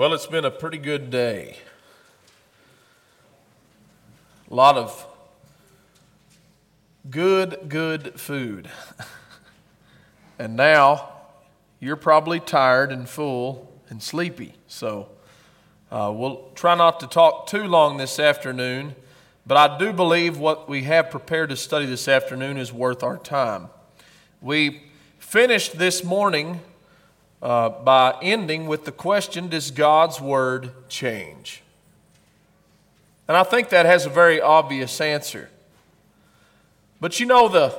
Well, it's been a pretty good day. A lot of good, good food. and now you're probably tired and full and sleepy. So uh, we'll try not to talk too long this afternoon, but I do believe what we have prepared to study this afternoon is worth our time. We finished this morning uh, by ending with the question Does God's Word change? And I think that has a very obvious answer. But you know, the,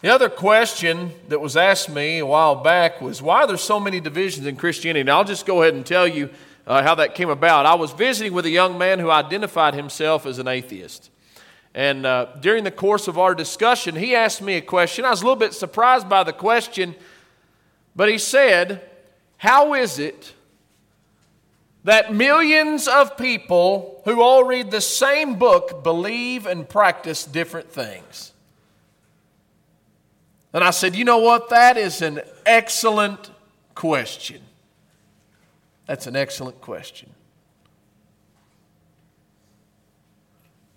the other question that was asked me a while back was why are there so many divisions in Christianity? And I'll just go ahead and tell you uh, how that came about. I was visiting with a young man who identified himself as an atheist. And uh, during the course of our discussion, he asked me a question. I was a little bit surprised by the question but he said, How is it that millions of people who all read the same book believe and practice different things? And I said, You know what? That is an excellent question. That's an excellent question.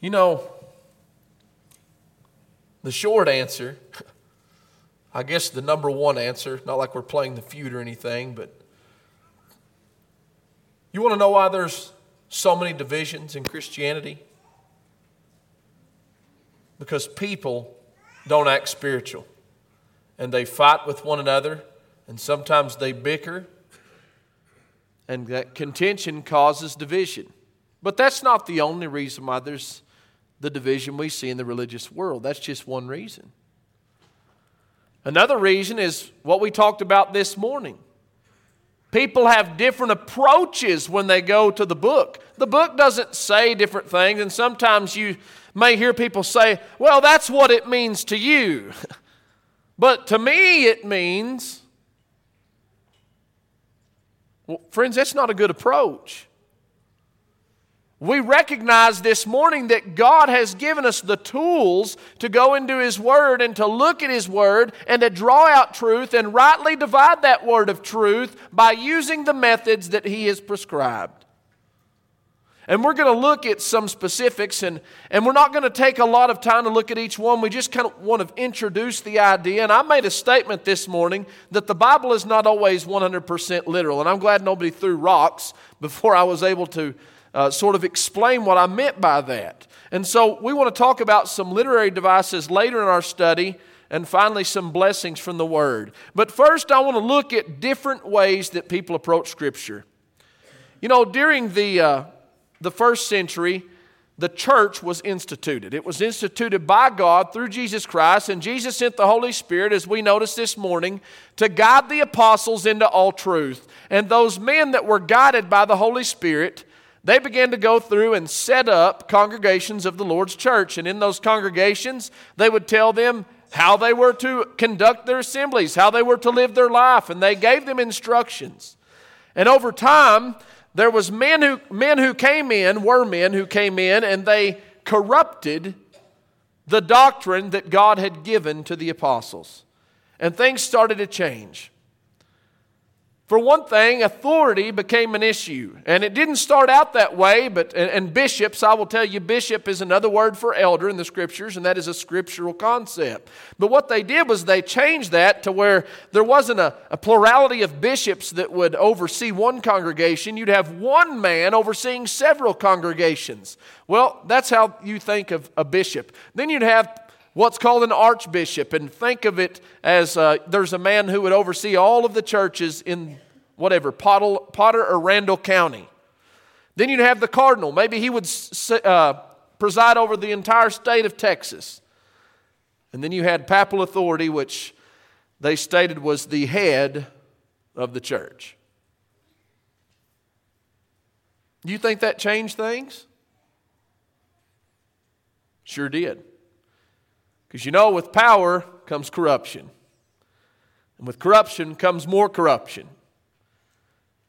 You know, the short answer I guess the number one answer, not like we're playing the feud or anything, but you want to know why there's so many divisions in Christianity? Because people don't act spiritual and they fight with one another and sometimes they bicker and that contention causes division. But that's not the only reason why there's the division we see in the religious world. That's just one reason. Another reason is what we talked about this morning. People have different approaches when they go to the book. The book doesn't say different things, and sometimes you may hear people say, Well, that's what it means to you. but to me, it means, well, friends, that's not a good approach. We recognize this morning that God has given us the tools to go into His Word and to look at His Word and to draw out truth and rightly divide that word of truth by using the methods that He has prescribed. And we're going to look at some specifics, and, and we're not going to take a lot of time to look at each one. We just kind of want to introduce the idea. And I made a statement this morning that the Bible is not always 100% literal. And I'm glad nobody threw rocks before I was able to uh, sort of explain what I meant by that. And so we want to talk about some literary devices later in our study and finally some blessings from the Word. But first, I want to look at different ways that people approach Scripture. You know, during the, uh, the first century, the church was instituted. It was instituted by God through Jesus Christ, and Jesus sent the Holy Spirit, as we noticed this morning, to guide the apostles into all truth. And those men that were guided by the Holy Spirit they began to go through and set up congregations of the Lord's church. And in those congregations, they would tell them how they were to conduct their assemblies, how they were to live their life, and they gave them instructions. And over time, there was men who men who came in, were men who came in, and they corrupted the doctrine that God had given to the apostles. And things started to change. For one thing, authority became an issue. And it didn't start out that way, but and, and, bishops, I will tell you, bishop is another word for elder in the scriptures, and that is a scriptural concept. But what they did was they changed that to where there wasn't a, a plurality of bishops that would oversee one congregation. You'd have one man overseeing several congregations. Well, that's how you think of a bishop. Then you'd have what's called an archbishop. And think of it as uh, there's a man who would oversee all of the churches in whatever, Potter or Randall County. Then you'd have the cardinal. Maybe he would uh, preside over the entire state of Texas. And then you had papal authority, which they stated was the head of the church. You think that changed things? Sure did. Because you know, with power comes corruption. And with corruption comes more corruption.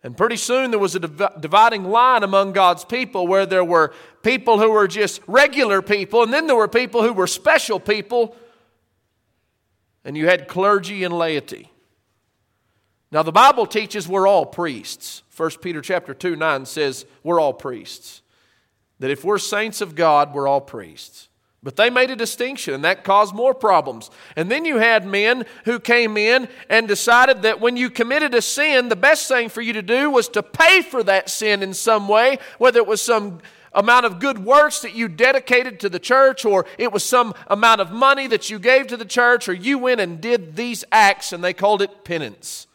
And pretty soon there was a dividing line among God's people where there were people who were just regular people, and then there were people who were special people, and you had clergy and laity. Now the Bible teaches we're all priests. 1 Peter chapter 2 9 says we're all priests. That if we're saints of God, we're all priests. But they made a distinction, and that caused more problems. And then you had men who came in and decided that when you committed a sin, the best thing for you to do was to pay for that sin in some way, whether it was some amount of good works that you dedicated to the church, or it was some amount of money that you gave to the church, or you went and did these acts, and they called it penance.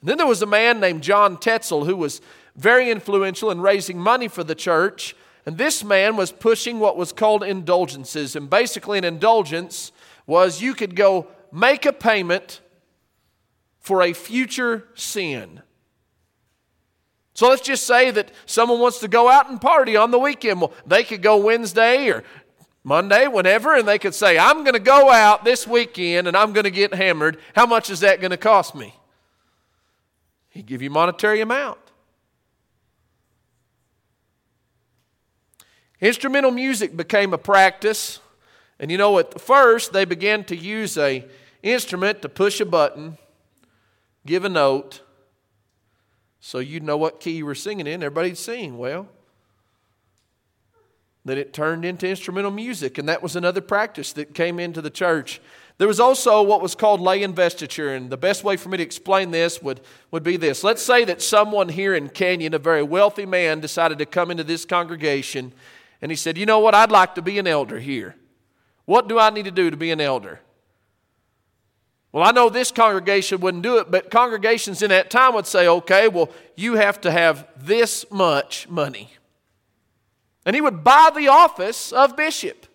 And then there was a man named John Tetzel who was very influential in raising money for the church. And this man was pushing what was called indulgences. And basically, an indulgence was you could go make a payment for a future sin. So let's just say that someone wants to go out and party on the weekend. Well, they could go Wednesday or Monday, whenever, and they could say, I'm going to go out this weekend and I'm going to get hammered. How much is that going to cost me? He'd give you monetary amount. Instrumental music became a practice. And you know, at first, they began to use a instrument to push a button, give a note, so you'd know what key you were singing in. Everybody'd sing. Well, then it turned into instrumental music, and that was another practice that came into the church. There was also what was called lay investiture, and the best way for me to explain this would, would be this. Let's say that someone here in Canyon, a very wealthy man, decided to come into this congregation and he said, You know what? I'd like to be an elder here. What do I need to do to be an elder? Well, I know this congregation wouldn't do it, but congregations in that time would say, okay, well, you have to have this much money. And he would buy the office of bishop.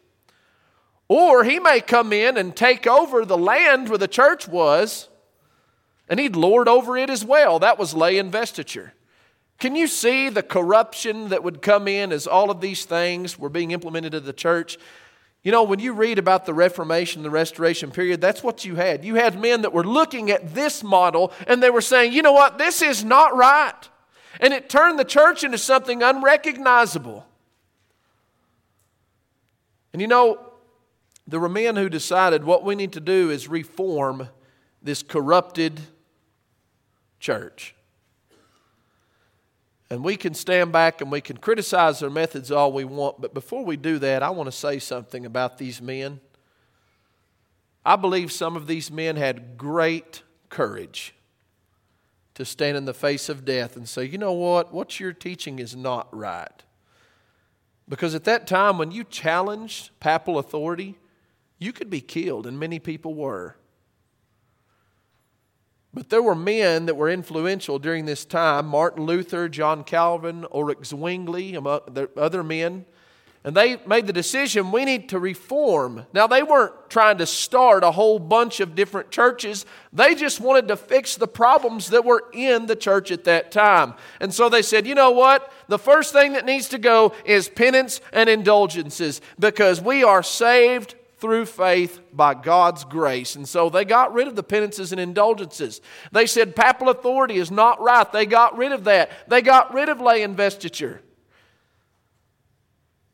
Or he may come in and take over the land where the church was, and he'd lord over it as well. That was lay investiture. Can you see the corruption that would come in as all of these things were being implemented in the church? You know, when you read about the Reformation, the Restoration period, that's what you had. You had men that were looking at this model and they were saying, you know what, this is not right. And it turned the church into something unrecognizable. And you know, there were men who decided what we need to do is reform this corrupted church. And we can stand back and we can criticize their methods all we want, but before we do that, I want to say something about these men. I believe some of these men had great courage to stand in the face of death and say, you know what, what you're teaching is not right. Because at that time, when you challenged papal authority, you could be killed, and many people were. But there were men that were influential during this time Martin Luther, John Calvin, Ulrich Zwingli, among other men. And they made the decision we need to reform. Now, they weren't trying to start a whole bunch of different churches. They just wanted to fix the problems that were in the church at that time. And so they said, you know what? The first thing that needs to go is penance and indulgences because we are saved through faith by God's grace. And so they got rid of the penances and indulgences. They said papal authority is not right. They got rid of that. They got rid of lay investiture.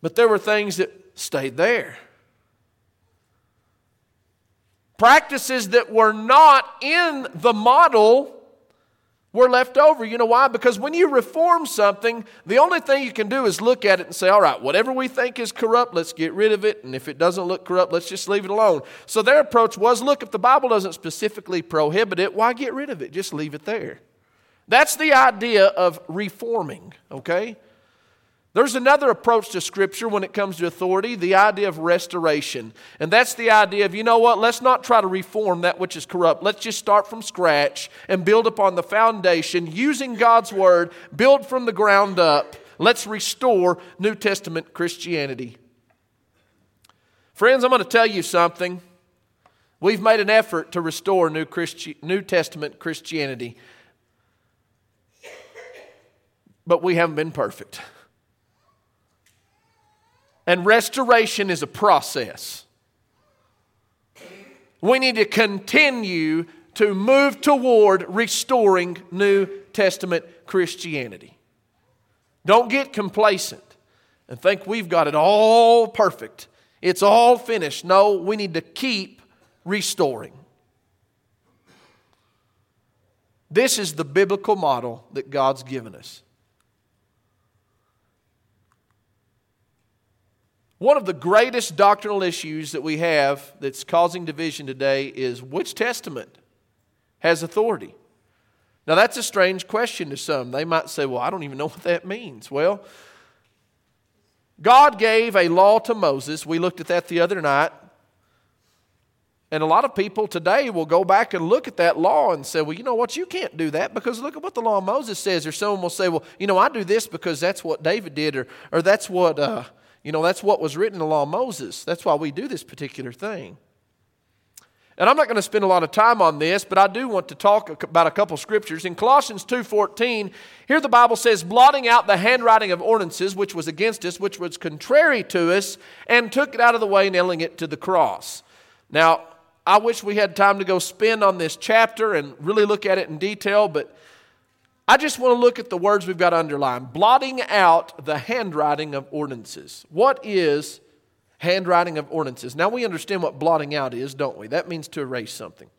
But there were things that stayed there. Practices that were not in the model were left over. You know why? Because when you reform something, the only thing you can do is look at it and say, all right, whatever we think is corrupt, let's get rid of it. And if it doesn't look corrupt, let's just leave it alone. So their approach was look, if the Bible doesn't specifically prohibit it, why get rid of it? Just leave it there. That's the idea of reforming, okay? There's another approach to Scripture when it comes to authority, the idea of restoration. And that's the idea of, you know what, let's not try to reform that which is corrupt. Let's just start from scratch and build upon the foundation using God's Word, build from the ground up. Let's restore New Testament Christianity. Friends, I'm going to tell you something. We've made an effort to restore New, Christi- New Testament Christianity, but we haven't been perfect. And restoration is a process. We need to continue to move toward restoring New Testament Christianity. Don't get complacent and think we've got it all perfect. It's all finished. No, we need to keep restoring. This is the biblical model that God's given us. One of the greatest doctrinal issues that we have that's causing division today is which testament has authority? Now, that's a strange question to some. They might say, Well, I don't even know what that means. Well, God gave a law to Moses. We looked at that the other night. And a lot of people today will go back and look at that law and say, well, you know what, you can't do that because look at what the law of Moses says. Or someone will say, well, you know, I do this because that's what David did, or, or that's what, uh, you know, that's what was written in the law of Moses. That's why we do this particular thing. And I'm not going to spend a lot of time on this, but I do want to talk about a couple scriptures. In Colossians 2:14, here the Bible says, "Blotting out the handwriting of ordinances which was against us, which was contrary to us, and took it out of the way, nailing it to the cross." Now, I wish we had time to go spend on this chapter and really look at it in detail, but I just want to look at the words we've got underlined. Blotting out the handwriting of ordinances. What is handwriting of ordinances? Now we understand what blotting out is, don't we? That means to erase something.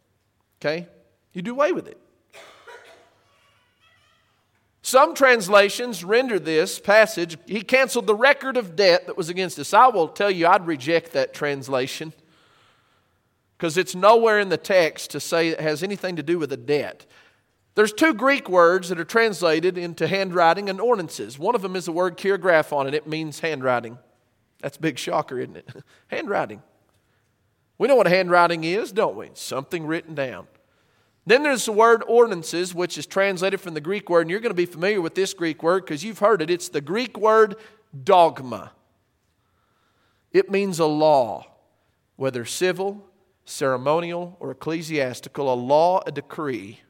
Okay? You do away with it. Some translations render this passage, he canceled the record of debt that was against us. I will tell you, I'd reject that translation because it's nowhere in the text to say it has anything to do with a debt. There's two Greek words that are translated into handwriting and ordinances. One of them is the word cheirograph and it means handwriting. That's a big shocker, isn't it? handwriting. We know what handwriting is, don't we? something written down. Then there's the word ordinances, which is translated from the Greek word, and you're going to be familiar with this Greek word because you've heard it. It's the Greek word dogma. It means a law, whether civil, ceremonial, or ecclesiastical, a law, a decree.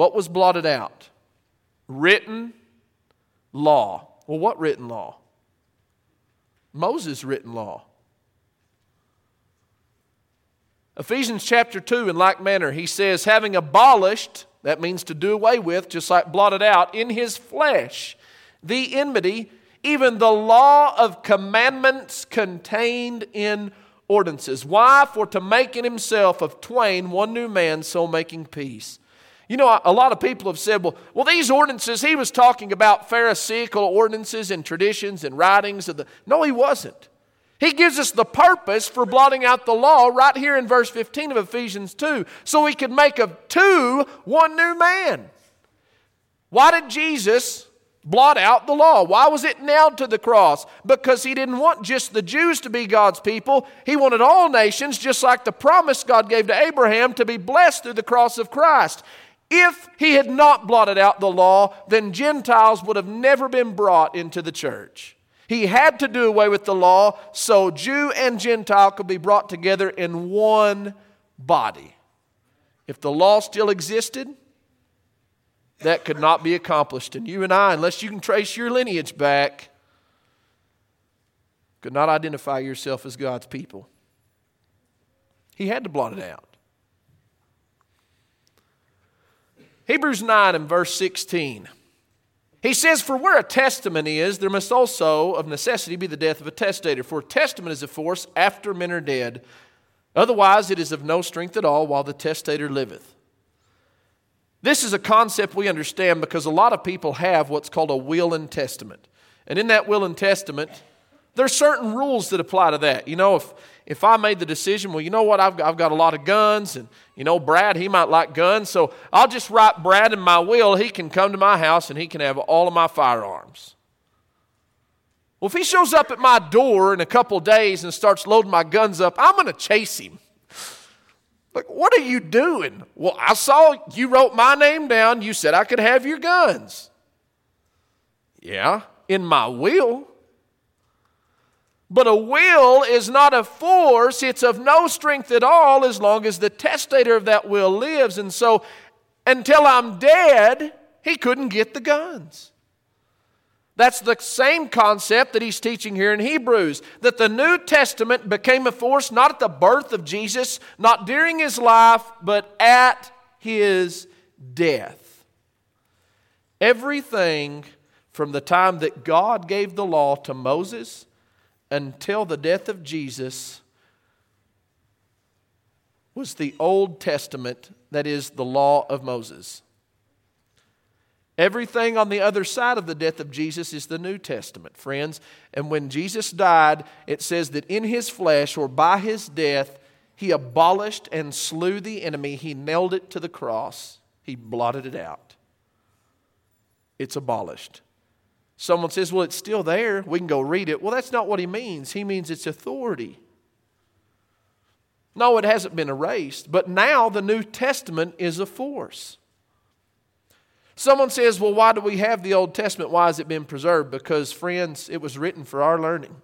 What was blotted out? Written law. Well, what written law? Moses' written law. Ephesians chapter 2, in like manner, he says, having abolished, that means to do away with, just like blotted out, in his flesh, the enmity, even the law of commandments contained in ordinances. Why? For to make in himself of twain one new man, so making peace. You know, a lot of people have said, well, well, these ordinances, he was talking about Pharisaical ordinances and traditions and writings of the. No, he wasn't. He gives us the purpose for blotting out the law right here in verse 15 of Ephesians 2, so he could make of two one new man. Why did Jesus blot out the law. Why was it nailed to the cross? Because he didn't want just the Jews to be God's people. He wanted all nations, just like the promise God gave to Abraham, to be blessed through the cross of Christ. If he had not blotted out the law, then Gentiles would have never been brought into the church. He had to do away with the law so Jew and Gentile could be brought together in one body. If the law still existed, that could not be accomplished. And you and I, unless you can trace your lineage back, could not identify yourself as God's people. He had to blot it out. Hebrews 9 and verse 16. He says, For where a testament is, there must also of necessity be the death of a testator. For a testament is a force after men are dead. Otherwise, it is of no strength at all while the testator liveth. This is a concept we understand because a lot of people have what's called a will and testament. And in that will and testament, there are certain rules that apply to that. You know, if, if I made the decision, well, you know what, I've got, I've got a lot of guns, and, you know, Brad, he might like guns, so I'll just write Brad in my will. He can come to my house and he can have all of my firearms. Well, if he shows up at my door in a couple days and starts loading my guns up, I'm going to chase him. Like, what are you doing? Well, I saw you wrote my name down. You said I could have your guns. Yeah, in my will. But a will is not a force, it's of no strength at all as long as the testator of that will lives. And so, until I'm dead, he couldn't get the guns. That's the same concept that he's teaching here in Hebrews that the New Testament became a force not at the birth of Jesus, not during his life, but at his death. Everything from the time that God gave the law to Moses until the death of Jesus was the Old Testament, that is, the law of Moses. Everything on the other side of the death of Jesus is the New Testament, friends. And when Jesus died, it says that in his flesh or by his death, he abolished and slew the enemy. He nailed it to the cross, he blotted it out. It's abolished. Someone says, Well, it's still there. We can go read it. Well, that's not what he means. He means it's authority. No, it hasn't been erased, but now the New Testament is a force. Someone says, Well, why do we have the Old Testament? Why has it been preserved? Because, friends, it was written for our learning.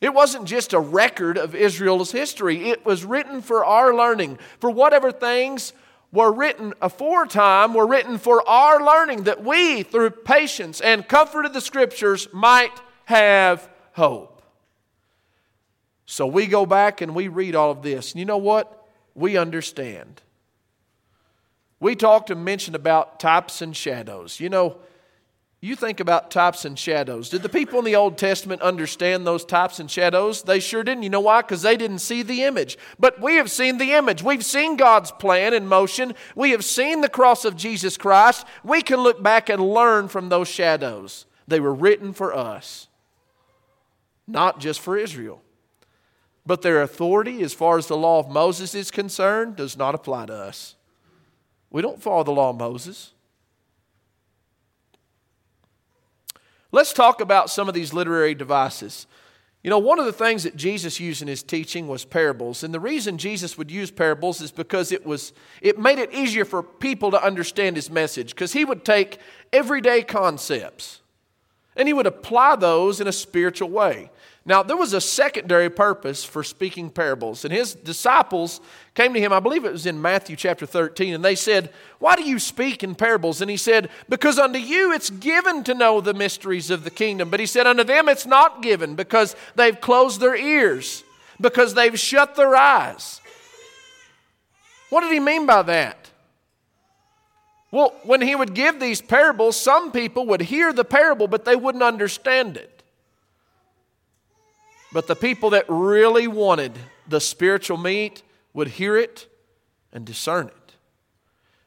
It wasn't just a record of Israel's history, it was written for our learning. For whatever things were written aforetime were written for our learning, that we, through patience and comfort of the Scriptures, might have hope. So we go back and we read all of this. And you know what? We understand. We talked and mentioned about types and shadows. You know, you think about types and shadows. Did the people in the Old Testament understand those types and shadows? They sure didn't. You know why? Because they didn't see the image. But we have seen the image. We've seen God's plan in motion. We have seen the cross of Jesus Christ. We can look back and learn from those shadows. They were written for us, not just for Israel. But their authority, as far as the law of Moses is concerned, does not apply to us. We don't follow the law of Moses. Let's talk about some of these literary devices. You know, one of the things that Jesus used in his teaching was parables. And the reason Jesus would use parables is because it was it made it easier for people to understand his message because he would take everyday concepts and he would apply those in a spiritual way. Now, there was a secondary purpose for speaking parables, and his disciples came to him, I believe it was in Matthew chapter 13, and they said, Why do you speak in parables? And he said, Because unto you it's given to know the mysteries of the kingdom. But he said, Unto them it's not given, because they've closed their ears, because they've shut their eyes. What did he mean by that? Well, when he would give these parables, some people would hear the parable, but they wouldn't understand it. But the people that really wanted the spiritual meat would hear it and discern it.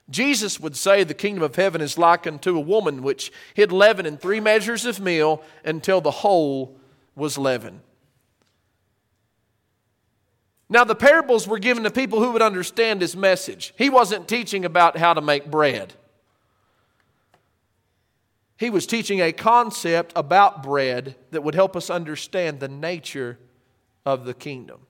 Jesus would say the kingdom of heaven is like unto a woman which hid leaven in three measures of meal until the whole was leavened. Now, the parables were given to people who would understand his message. He wasn't teaching about how to make bread. He was teaching a concept about bread that would help us understand the nature of the kingdom.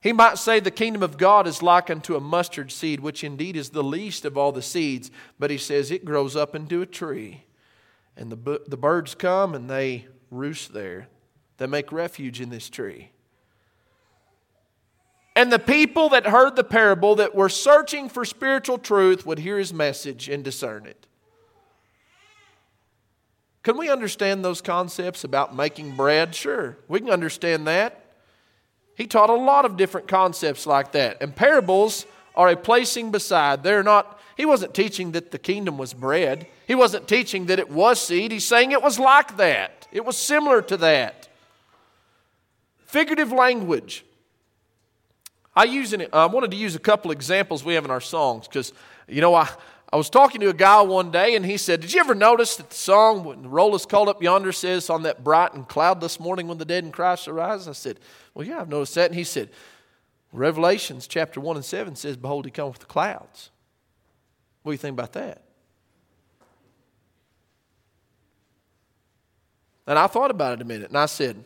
He might say the kingdom of God is likened to a mustard seed, which indeed is the least of all the seeds, but he says it grows up into a tree. And the, the birds come and they roost there. They make refuge in this tree. And the people that heard the parable, that were searching for spiritual truth, would hear his message and discern it. Can we understand those concepts about making bread? Sure, we can understand that. He taught a lot of different concepts like that. And parables are a placing beside. They're not, he wasn't teaching that the kingdom was bread. He wasn't teaching that it was seed. He's saying it was like that, it was similar to that. Figurative language. I, use an, I wanted to use a couple examples we have in our songs because, you know, I, I was talking to a guy one day and he said, Did you ever notice that the song, when the roll is called up yonder, says, On that bright and cloudless morning when the dead in Christ arise? I said, Well, yeah, I've noticed that. And he said, Revelations chapter 1 and 7 says, Behold, he comes with the clouds. What do you think about that? And I thought about it a minute and I said,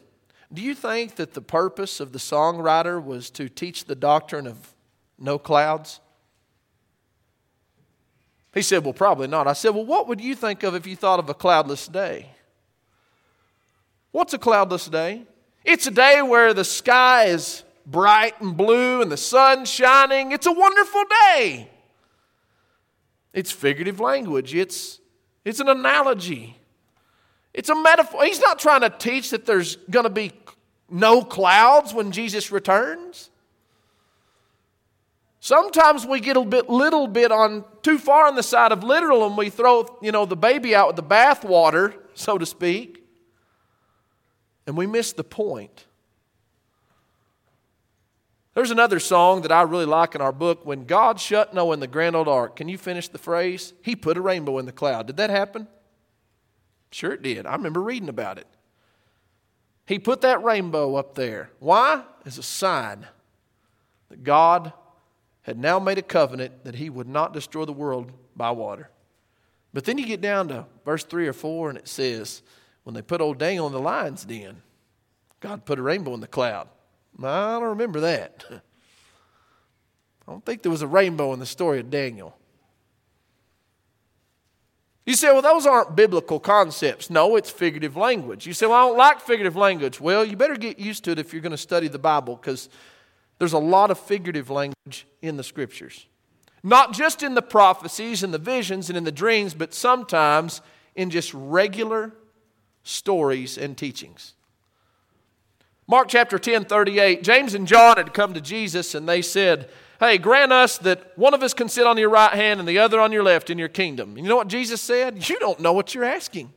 Do you think that the purpose of the songwriter was to teach the doctrine of no clouds? He said, Well, probably not. I said, Well, what would you think of if you thought of a cloudless day? What's a cloudless day? It's a day where the sky is bright and blue and the sun shining. It's a wonderful day. It's figurative language, it's, it's an analogy, it's a metaphor. He's not trying to teach that there's going to be no clouds when Jesus returns. Sometimes we get a bit, little bit on too far on the side of literal, and we throw, you know, the baby out with the bathwater, so to speak, and we miss the point. There's another song that I really like in our book. When God shut Noah in the grand old ark, can you finish the phrase? He put a rainbow in the cloud. Did that happen? Sure, it did. I remember reading about it. He put that rainbow up there. Why? As a sign that God had now made a covenant that he would not destroy the world by water. But then you get down to verse 3 or 4, and it says, when they put old Daniel in the lion's den, God put a rainbow in the cloud. I don't remember that. I don't think there was a rainbow in the story of Daniel. You say, well, those aren't biblical concepts. No, it's figurative language. You say, well, I don't like figurative language. Well, you better get used to it if you're going to study the Bible because there's a lot of figurative language in the scriptures. Not just in the prophecies and the visions and in the dreams, but sometimes in just regular stories and teachings. Mark chapter 10, 38, James and John had come to Jesus and they said, Hey, grant us that one of us can sit on your right hand and the other on your left in your kingdom. You know what Jesus said? You don't know what you're asking.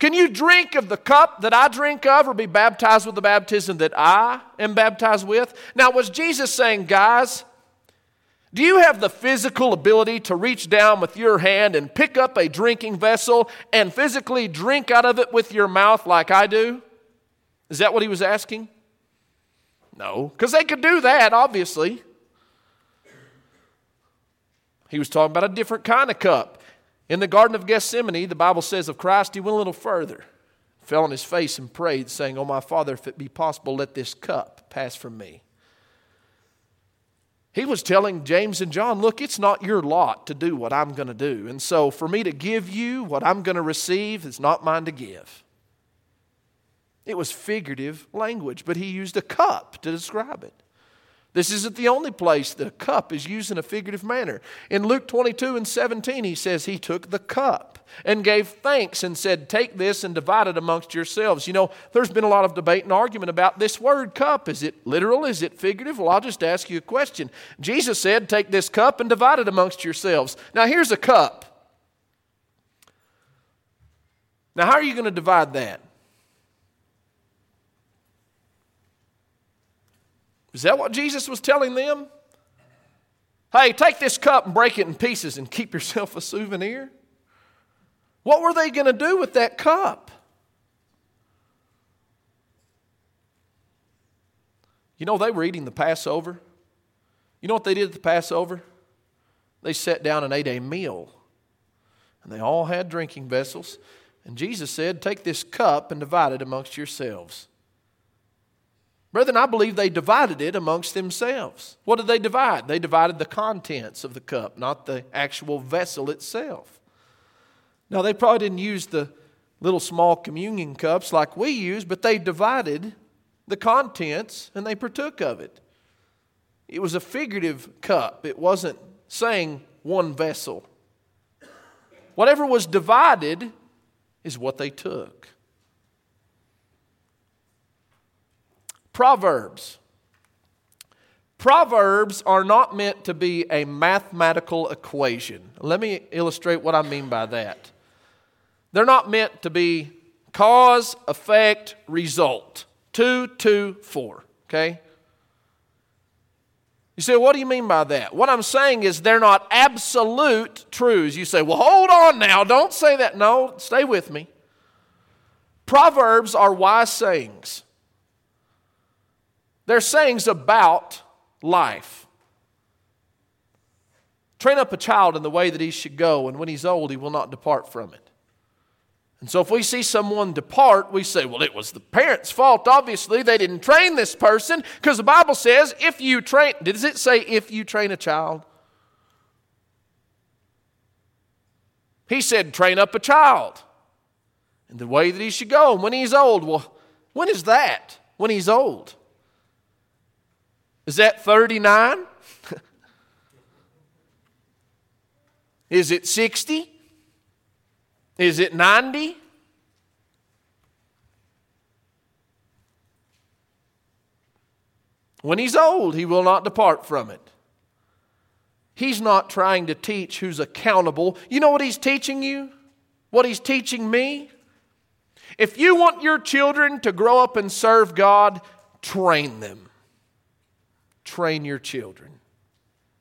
Can you drink of the cup that I drink of or be baptized with the baptism that I am baptized with? Now, was Jesus saying, guys, do you have the physical ability to reach down with your hand and pick up a drinking vessel and physically drink out of it with your mouth like I do? Is that what he was asking? No, because they could do that, obviously. He was talking about a different kind of cup. In the Garden of Gethsemane, the Bible says of Christ, he went a little further, fell on his face and prayed, saying, Oh, my Father, if it be possible, let this cup pass from me. He was telling James and John, Look, it's not your lot to do what I'm going to do. And so, for me to give you what I'm going to receive, is not mine to give. It was figurative language, but he used a cup to describe it. This isn't the only place the cup is used in a figurative manner. In Luke 22 and 17, he says he took the cup and gave thanks and said, Take this and divide it amongst yourselves. You know, there's been a lot of debate and argument about this word cup. Is it literal? Is it figurative? Well, I'll just ask you a question. Jesus said, Take this cup and divide it amongst yourselves. Now, here's a cup. Now, how are you going to divide that? Is that what Jesus was telling them? Hey, take this cup and break it in pieces and keep yourself a souvenir. What were they going to do with that cup? You know, they were eating the Passover. You know what they did at the Passover? They sat down and ate a meal. And they all had drinking vessels. And Jesus said, Take this cup and divide it amongst yourselves. Brethren, I believe they divided it amongst themselves. What did they divide? They divided the contents of the cup, not the actual vessel itself. Now, they probably didn't use the little small communion cups like we use, but they divided the contents and they partook of it. It was a figurative cup, it wasn't saying one vessel. Whatever was divided is what they took. Proverbs. Proverbs are not meant to be a mathematical equation. Let me illustrate what I mean by that. They're not meant to be cause, effect, result. Two, two, four. Okay? You say, what do you mean by that? What I'm saying is they're not absolute truths. You say, well, hold on now. Don't say that. No, stay with me. Proverbs are wise sayings. They're sayings about life. Train up a child in the way that he should go, and when he's old, he will not depart from it. And so, if we see someone depart, we say, well, it was the parents' fault. Obviously, they didn't train this person because the Bible says, if you train, does it say if you train a child? He said, train up a child in the way that he should go. And when he's old, well, when is that? When he's old. Is that 39? Is it 60? Is it 90? When he's old, he will not depart from it. He's not trying to teach who's accountable. You know what he's teaching you? What he's teaching me? If you want your children to grow up and serve God, train them. Train your children.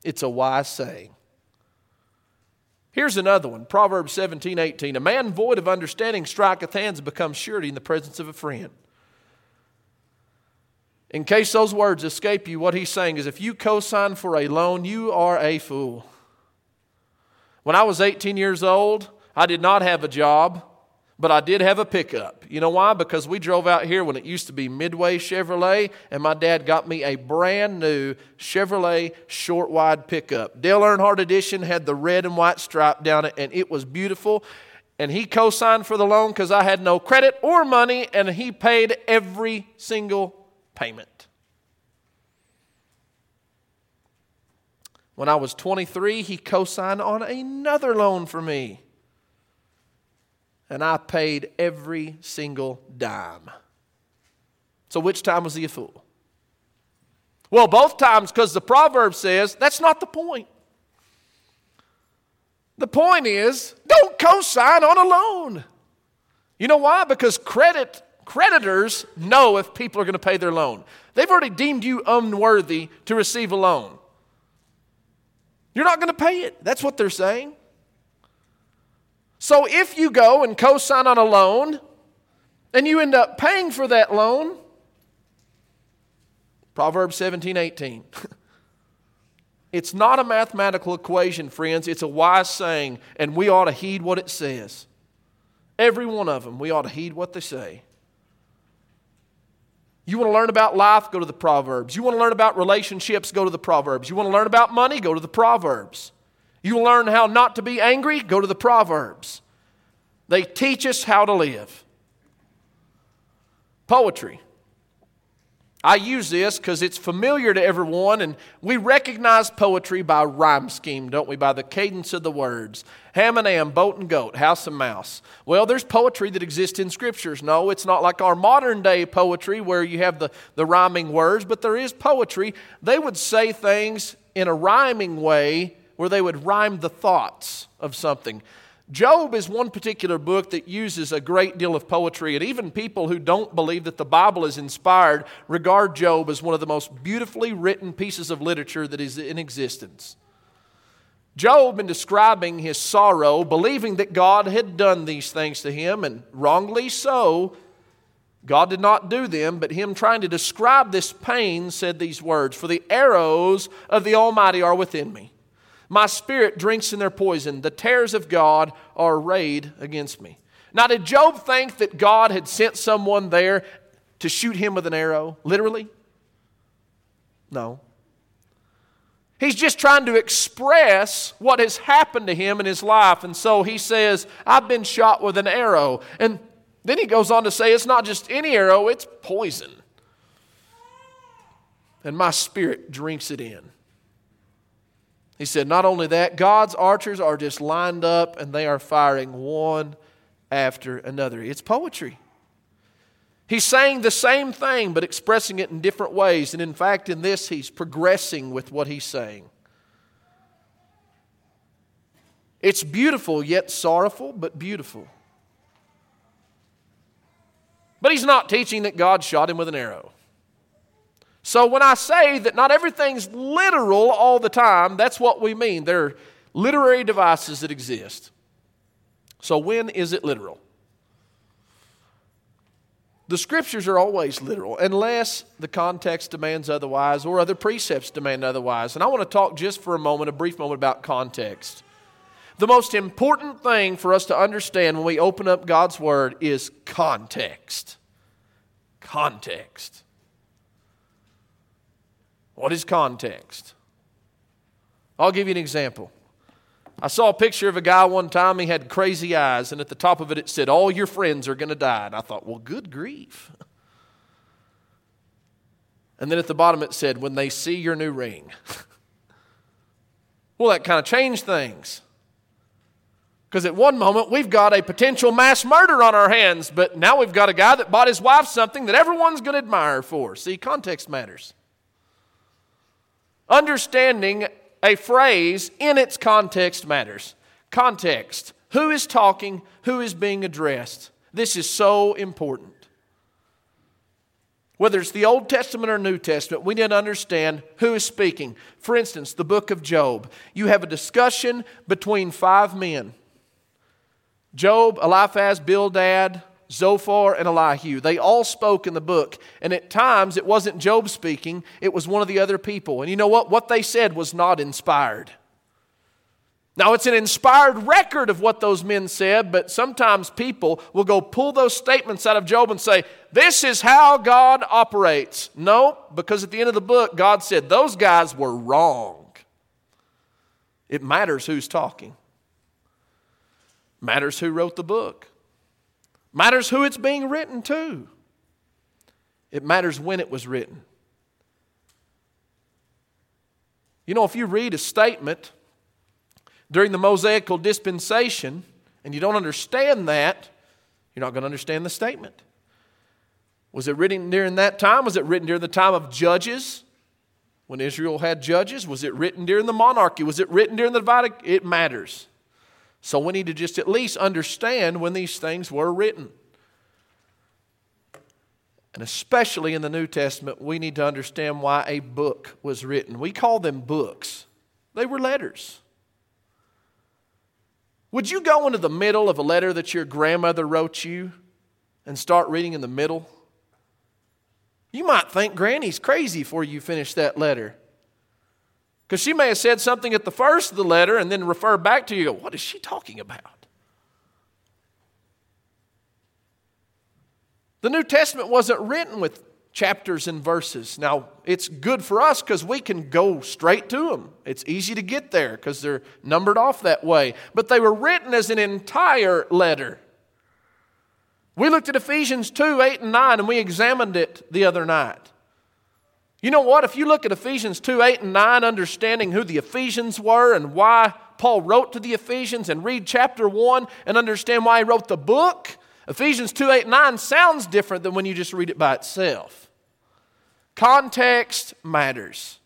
It's a wise saying. Here's another one Proverbs 17 18. A man void of understanding striketh hands and becomes surety in the presence of a friend. In case those words escape you, what he's saying is if you co sign for a loan, you are a fool. When I was 18 years old, I did not have a job, but I did have a pickup. You know why? Because we drove out here when it used to be Midway Chevrolet, and my dad got me a brand new Chevrolet short wide pickup. Dale Earnhardt Edition had the red and white stripe down it, and it was beautiful. And he co signed for the loan because I had no credit or money, and he paid every single payment. When I was 23, he co signed on another loan for me. And I paid every single dime. So, which time was he a fool? Well, both times, because the proverb says that's not the point. The point is, don't co sign on a loan. You know why? Because credit creditors know if people are going to pay their loan. They've already deemed you unworthy to receive a loan. You're not going to pay it. That's what they're saying. So if you go and co sign on a loan and you end up paying for that loan, Proverbs 17 18. it's not a mathematical equation, friends. It's a wise saying, and we ought to heed what it says. Every one of them, we ought to heed what they say. You want to learn about life? Go to the Proverbs. You want to learn about relationships? Go to the Proverbs. You want to learn about money? Go to the Proverbs. You learn how not to be angry? Go to the Proverbs. They teach us how to live. Poetry. I use this because it's familiar to everyone, and we recognize poetry by rhyme scheme, don't we? By the cadence of the words. Ham and am, boat and goat, house and mouse. Well, there's poetry that exists in scriptures. No, it's not like our modern day poetry where you have the, the rhyming words, but there is poetry. They would say things in a rhyming way where they would rhyme the thoughts of something. Job is one particular book that uses a great deal of poetry, and even people who don't believe that the Bible is inspired regard Job as one of the most beautifully written pieces of literature that is in existence. Job, in describing his sorrow, believing that God had done these things to him, and wrongly so, God did not do them, but him trying to describe this pain said these words For the arrows of the Almighty are within me. My spirit drinks in their poison. The terrors of God are arrayed against me. Now, did Job think that God had sent someone there to shoot him with an arrow? Literally? No. He's just trying to express what has happened to him in his life. And so he says, I've been shot with an arrow. And then he goes on to say, it's not just any arrow, it's poison. And my spirit drinks it in. He said, Not only that, God's archers are just lined up and they are firing one after another. It's poetry. He's saying the same thing, but expressing it in different ways. And in fact, in this, he's progressing with what he's saying. It's beautiful, yet sorrowful, but beautiful. But he's not teaching that God shot him with an arrow. So when I say that not everything's literal all the time, that's what we mean. There are literary devices that exist. So when is it literal? The scriptures are always literal unless the context demands otherwise or other precepts demand otherwise. And I want to talk just for a moment, a brief moment about context. The most important thing for us to understand when we open up God's Word is context. Context. What is context? I'll give you an example. I saw a picture of a guy one time, he had crazy eyes, and at the top of it, it said, All your friends are going to die. And I thought, Well, good grief. And then at the bottom, it said, When they see your new ring. well, that kind of changed things. Because at one moment, we've got a potential mass murder on our hands, but now we've got a guy that bought his wife something that everyone's going to admire for. See, context matters. Understanding a phrase in its context matters. Context. Who is talking? Who is being addressed? This is so important. Whether it's the Old Testament or New Testament, we need to understand who is speaking. For instance, the book of Job. You have a discussion between five men Job, Eliphaz, Bildad, Zophar, and Elihu. They all spoke in the book. And at times, it wasn't Job speaking, it was one of the other people. And you know what? What they said was not inspired. Now, it's an inspired record of what those men said, but sometimes people will go pull those statements out of Job and say, This is how God operates. No, because at the end of the book, God said, Those guys were wrong. It matters who's talking, matters who wrote the book, matters who it's being written to, it matters when it was written. You know, if you read a statement, during the Mosaical dispensation, and you don't understand that, you're not going to understand the statement. Was it written during that time? Was it written during the time of judges? When Israel had judges? Was it written during the monarchy? Was it written during the divided? It matters. So we need to just at least understand when these things were written. And especially in the New Testament, we need to understand why a book was written. We call them books, they were letters. Would you go into the middle of a letter that your grandmother wrote you and start reading in the middle? You might think Granny's crazy before you finish that letter. Because she may have said something at the first of the letter and then refer back to you. What is she talking about? The New Testament wasn't written with chapters and verses. Now, it's good for us because we can go straight to them. It's easy to get there because they're numbered off that way. But they were written as an entire letter. We looked at Ephesians 2 8 and 9, and we examined it the other night. You know what? If you look at Ephesians 2 8 and 9, understanding who the Ephesians were and why Paul wrote to the Ephesians, and read chapter 1 and understand why he wrote the book, Ephesians 2 8 9 sounds different than when you just read it by itself. Context matters.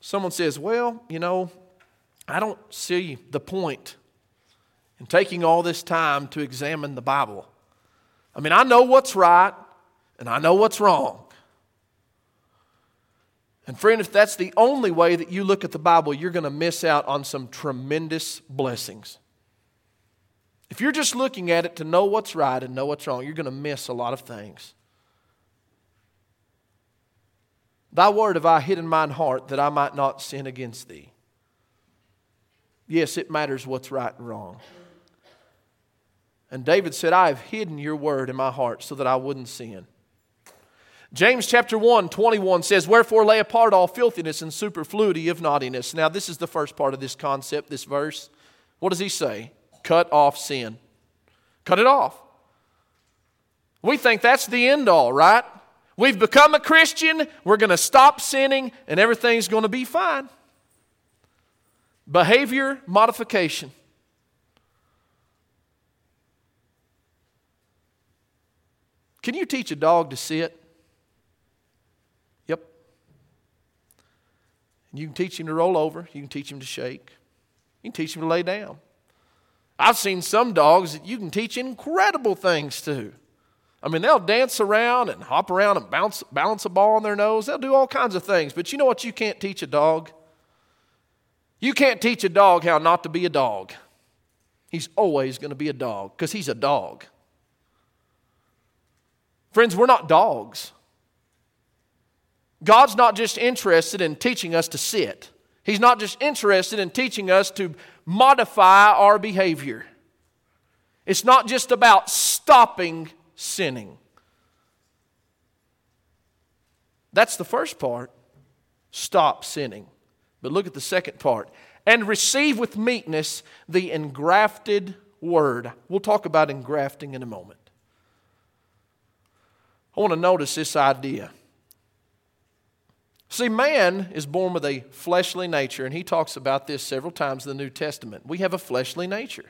Someone says, Well, you know, I don't see the point in taking all this time to examine the Bible. I mean, I know what's right and I know what's wrong. And friend, if that's the only way that you look at the Bible, you're going to miss out on some tremendous blessings. If you're just looking at it to know what's right and know what's wrong, you're going to miss a lot of things. Thy word have I hid in mine heart that I might not sin against thee. Yes, it matters what's right and wrong. And David said, I have hidden your word in my heart so that I wouldn't sin. James chapter 1, 21 says, Wherefore lay apart all filthiness and superfluity of naughtiness. Now, this is the first part of this concept, this verse. What does he say? cut off sin. Cut it off. We think that's the end all, right? We've become a Christian, we're going to stop sinning, and everything's going to be fine. Behavior modification. Can you teach a dog to sit? You can teach him to roll over, you can teach him to shake, you can teach him to lay down. I've seen some dogs that you can teach incredible things to. I mean, they'll dance around and hop around and bounce, balance a ball on their nose. They'll do all kinds of things. But you know what you can't teach a dog? You can't teach a dog how not to be a dog. He's always going to be a dog because he's a dog. Friends, we're not dogs. God's not just interested in teaching us to sit. He's not just interested in teaching us to modify our behavior. It's not just about stopping sinning. That's the first part. Stop sinning. But look at the second part. And receive with meekness the engrafted word. We'll talk about engrafting in a moment. I want to notice this idea. See, man is born with a fleshly nature, and he talks about this several times in the New Testament. We have a fleshly nature.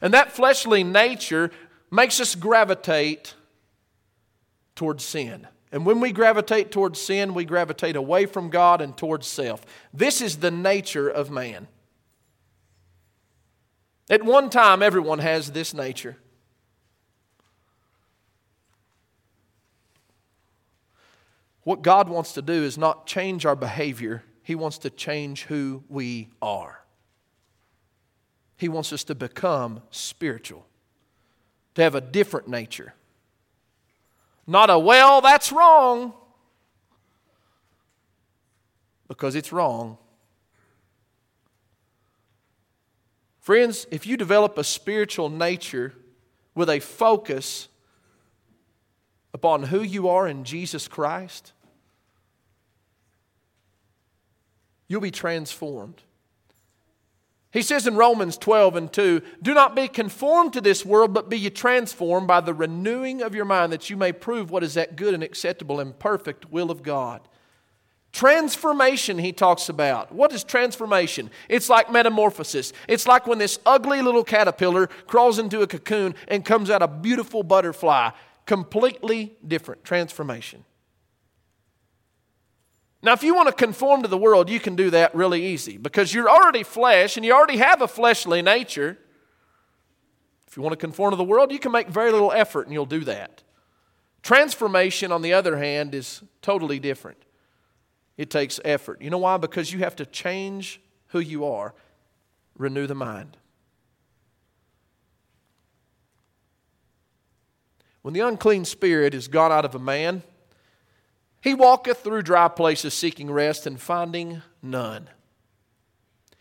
And that fleshly nature makes us gravitate towards sin. And when we gravitate towards sin, we gravitate away from God and towards self. This is the nature of man. At one time, everyone has this nature. What God wants to do is not change our behavior, He wants to change who we are. He wants us to become spiritual, to have a different nature. Not a, well, that's wrong, because it's wrong. Friends, if you develop a spiritual nature with a focus upon who you are in Jesus Christ, you'll be transformed. He says in Romans 12 and 2 Do not be conformed to this world, but be ye transformed by the renewing of your mind, that you may prove what is that good and acceptable and perfect will of God. Transformation, he talks about. What is transformation? It's like metamorphosis. It's like when this ugly little caterpillar crawls into a cocoon and comes out a beautiful butterfly. Completely different transformation. Now, if you want to conform to the world, you can do that really easy because you're already flesh and you already have a fleshly nature. If you want to conform to the world, you can make very little effort and you'll do that. Transformation, on the other hand, is totally different. It takes effort. You know why? Because you have to change who you are, renew the mind. When the unclean spirit is gone out of a man, he walketh through dry places seeking rest and finding none.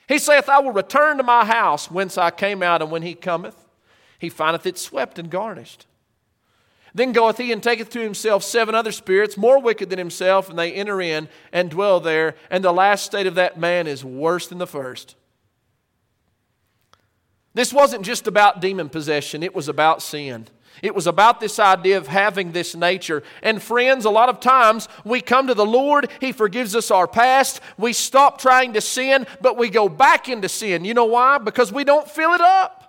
He saith, I will return to my house whence I came out, and when he cometh, he findeth it swept and garnished. Then goeth he and taketh to himself seven other spirits, more wicked than himself, and they enter in and dwell there, and the last state of that man is worse than the first. This wasn't just about demon possession, it was about sin. It was about this idea of having this nature. And friends, a lot of times we come to the Lord, He forgives us our past, we stop trying to sin, but we go back into sin. You know why? Because we don't fill it up.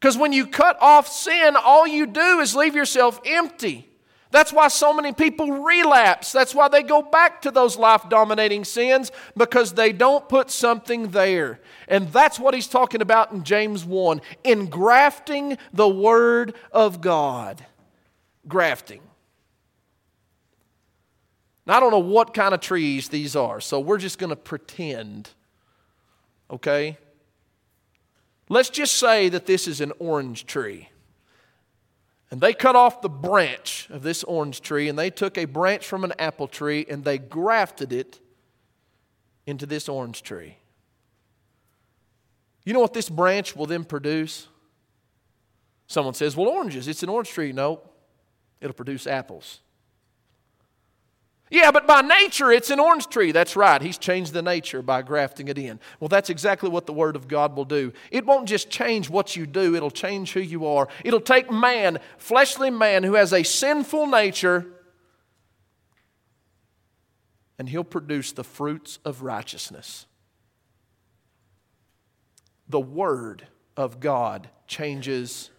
Because when you cut off sin, all you do is leave yourself empty. That's why so many people relapse. That's why they go back to those life dominating sins because they don't put something there. And that's what he's talking about in James 1 engrafting the Word of God. Grafting. Now, I don't know what kind of trees these are, so we're just going to pretend. Okay? Let's just say that this is an orange tree. And they cut off the branch of this orange tree, and they took a branch from an apple tree and they grafted it into this orange tree. You know what this branch will then produce? Someone says, Well, oranges, it's an orange tree. No, it'll produce apples. Yeah, but by nature it's an orange tree. That's right. He's changed the nature by grafting it in. Well, that's exactly what the Word of God will do. It won't just change what you do, it'll change who you are. It'll take man, fleshly man, who has a sinful nature, and he'll produce the fruits of righteousness. The Word of God changes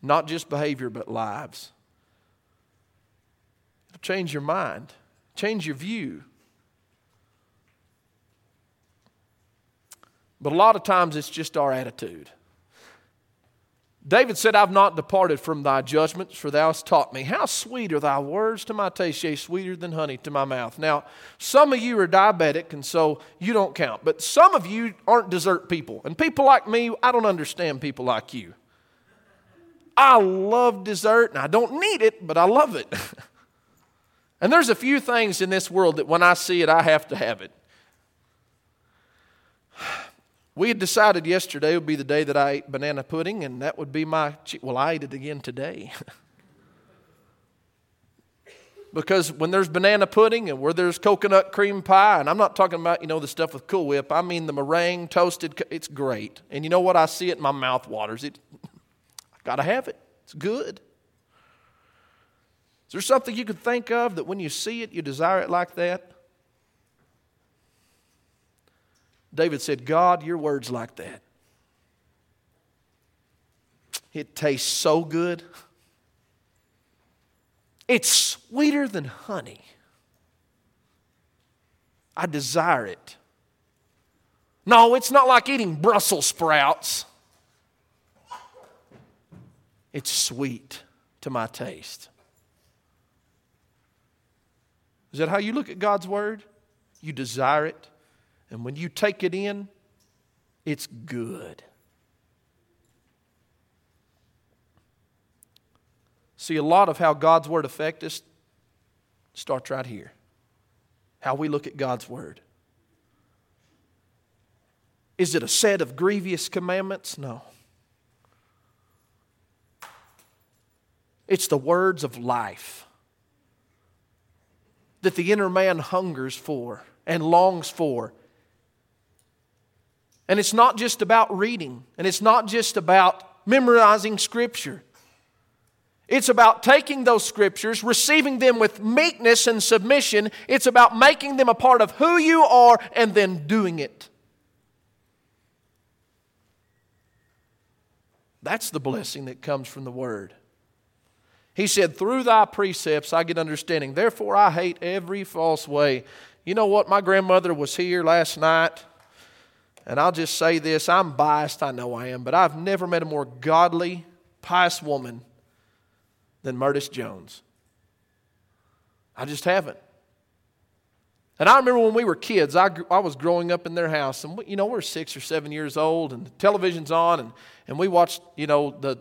not just behavior, but lives. It'll change your mind change your view. But a lot of times it's just our attitude. David said, I've not departed from thy judgments, for thou hast taught me. How sweet are thy words to my taste, yea, sweeter than honey to my mouth. Now, some of you are diabetic, and so you don't count. But some of you aren't dessert people. And people like me, I don't understand people like you. I love dessert, and I don't need it, but I love it. And there's a few things in this world that when I see it, I have to have it. We had decided yesterday would be the day that I ate banana pudding, and that would be my. Well, I ate it again today. because when there's banana pudding and where there's coconut cream pie, and I'm not talking about, you know, the stuff with Cool Whip, I mean the meringue, toasted, it's great. And you know what? I see it, my mouth waters. It, I gotta have it. It's good. Is there something you could think of that when you see it, you desire it like that? David said, God, your word's like that. It tastes so good. It's sweeter than honey. I desire it. No, it's not like eating Brussels sprouts. It's sweet to my taste. Is that how you look at God's Word? You desire it. And when you take it in, it's good. See, a lot of how God's Word affects us starts right here. How we look at God's Word. Is it a set of grievous commandments? No. It's the words of life that the inner man hungers for and longs for. And it's not just about reading, and it's not just about memorizing Scripture. It's about taking those Scriptures, receiving them with meekness and submission. It's about making them a part of who you are and then doing it. That's the blessing that comes from the Word. He said, Through thy precepts I get understanding. Therefore I hate every false way. You know what? My grandmother was here last night, and I'll just say this I'm biased, I know I am, but I've never met a more godly, pious woman than Murtis Jones. I just haven't. And I remember when we were kids, I, I was growing up in their house, and we, you know, we're six or seven years old, and the television's on, and, and we watched, you know, the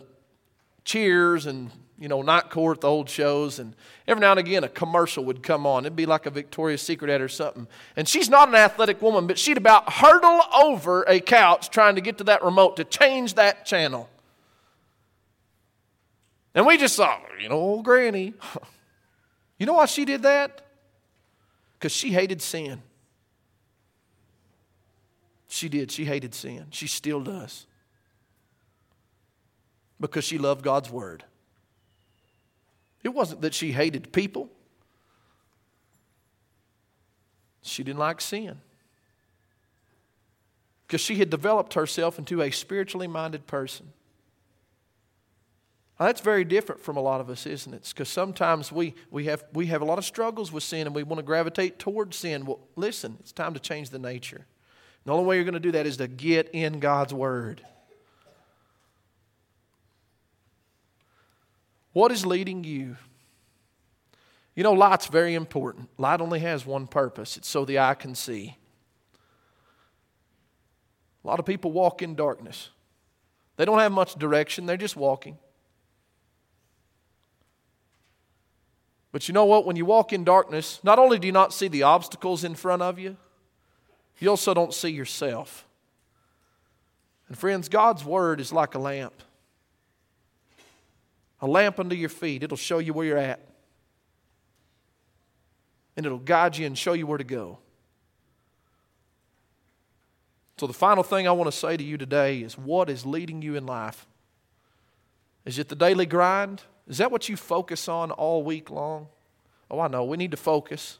Cheers and you know, night court, the old shows, and every now and again a commercial would come on. It'd be like a Victoria's Secret ad or something. And she's not an athletic woman, but she'd about hurdle over a couch trying to get to that remote to change that channel. And we just saw, you know, old granny. you know why she did that? Because she hated sin. She did. She hated sin. She still does. Because she loved God's word. It wasn't that she hated people, she didn't like sin. Because she had developed herself into a spiritually minded person. Now, that's very different from a lot of us, isn't it? Because sometimes we, we, have, we have a lot of struggles with sin and we want to gravitate towards sin. Well, listen, it's time to change the nature. The only way you're going to do that is to get in God's Word. What is leading you? You know, light's very important. Light only has one purpose it's so the eye can see. A lot of people walk in darkness. They don't have much direction, they're just walking. But you know what? When you walk in darkness, not only do you not see the obstacles in front of you, you also don't see yourself. And friends, God's Word is like a lamp a lamp under your feet. It'll show you where you're at, and it'll guide you and show you where to go. So, the final thing I want to say to you today is what is leading you in life? Is it the daily grind? Is that what you focus on all week long? Oh, I know. We need to focus,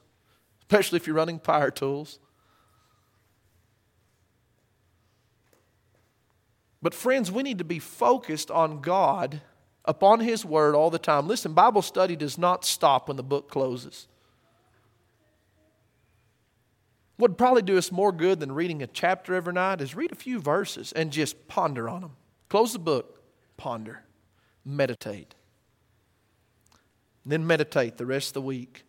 especially if you're running power tools. But, friends, we need to be focused on God upon His Word all the time. Listen, Bible study does not stop when the book closes. What would probably do us more good than reading a chapter every night is read a few verses and just ponder on them. Close the book, ponder, meditate. Then meditate the rest of the week.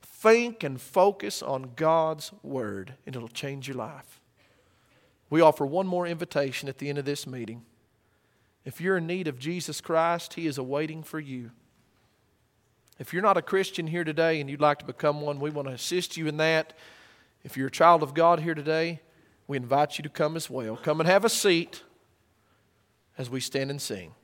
Think and focus on God's Word, and it'll change your life. We offer one more invitation at the end of this meeting. If you're in need of Jesus Christ, He is awaiting for you. If you're not a Christian here today and you'd like to become one, we want to assist you in that. If you're a child of God here today, we invite you to come as well. Come and have a seat as we stand and sing.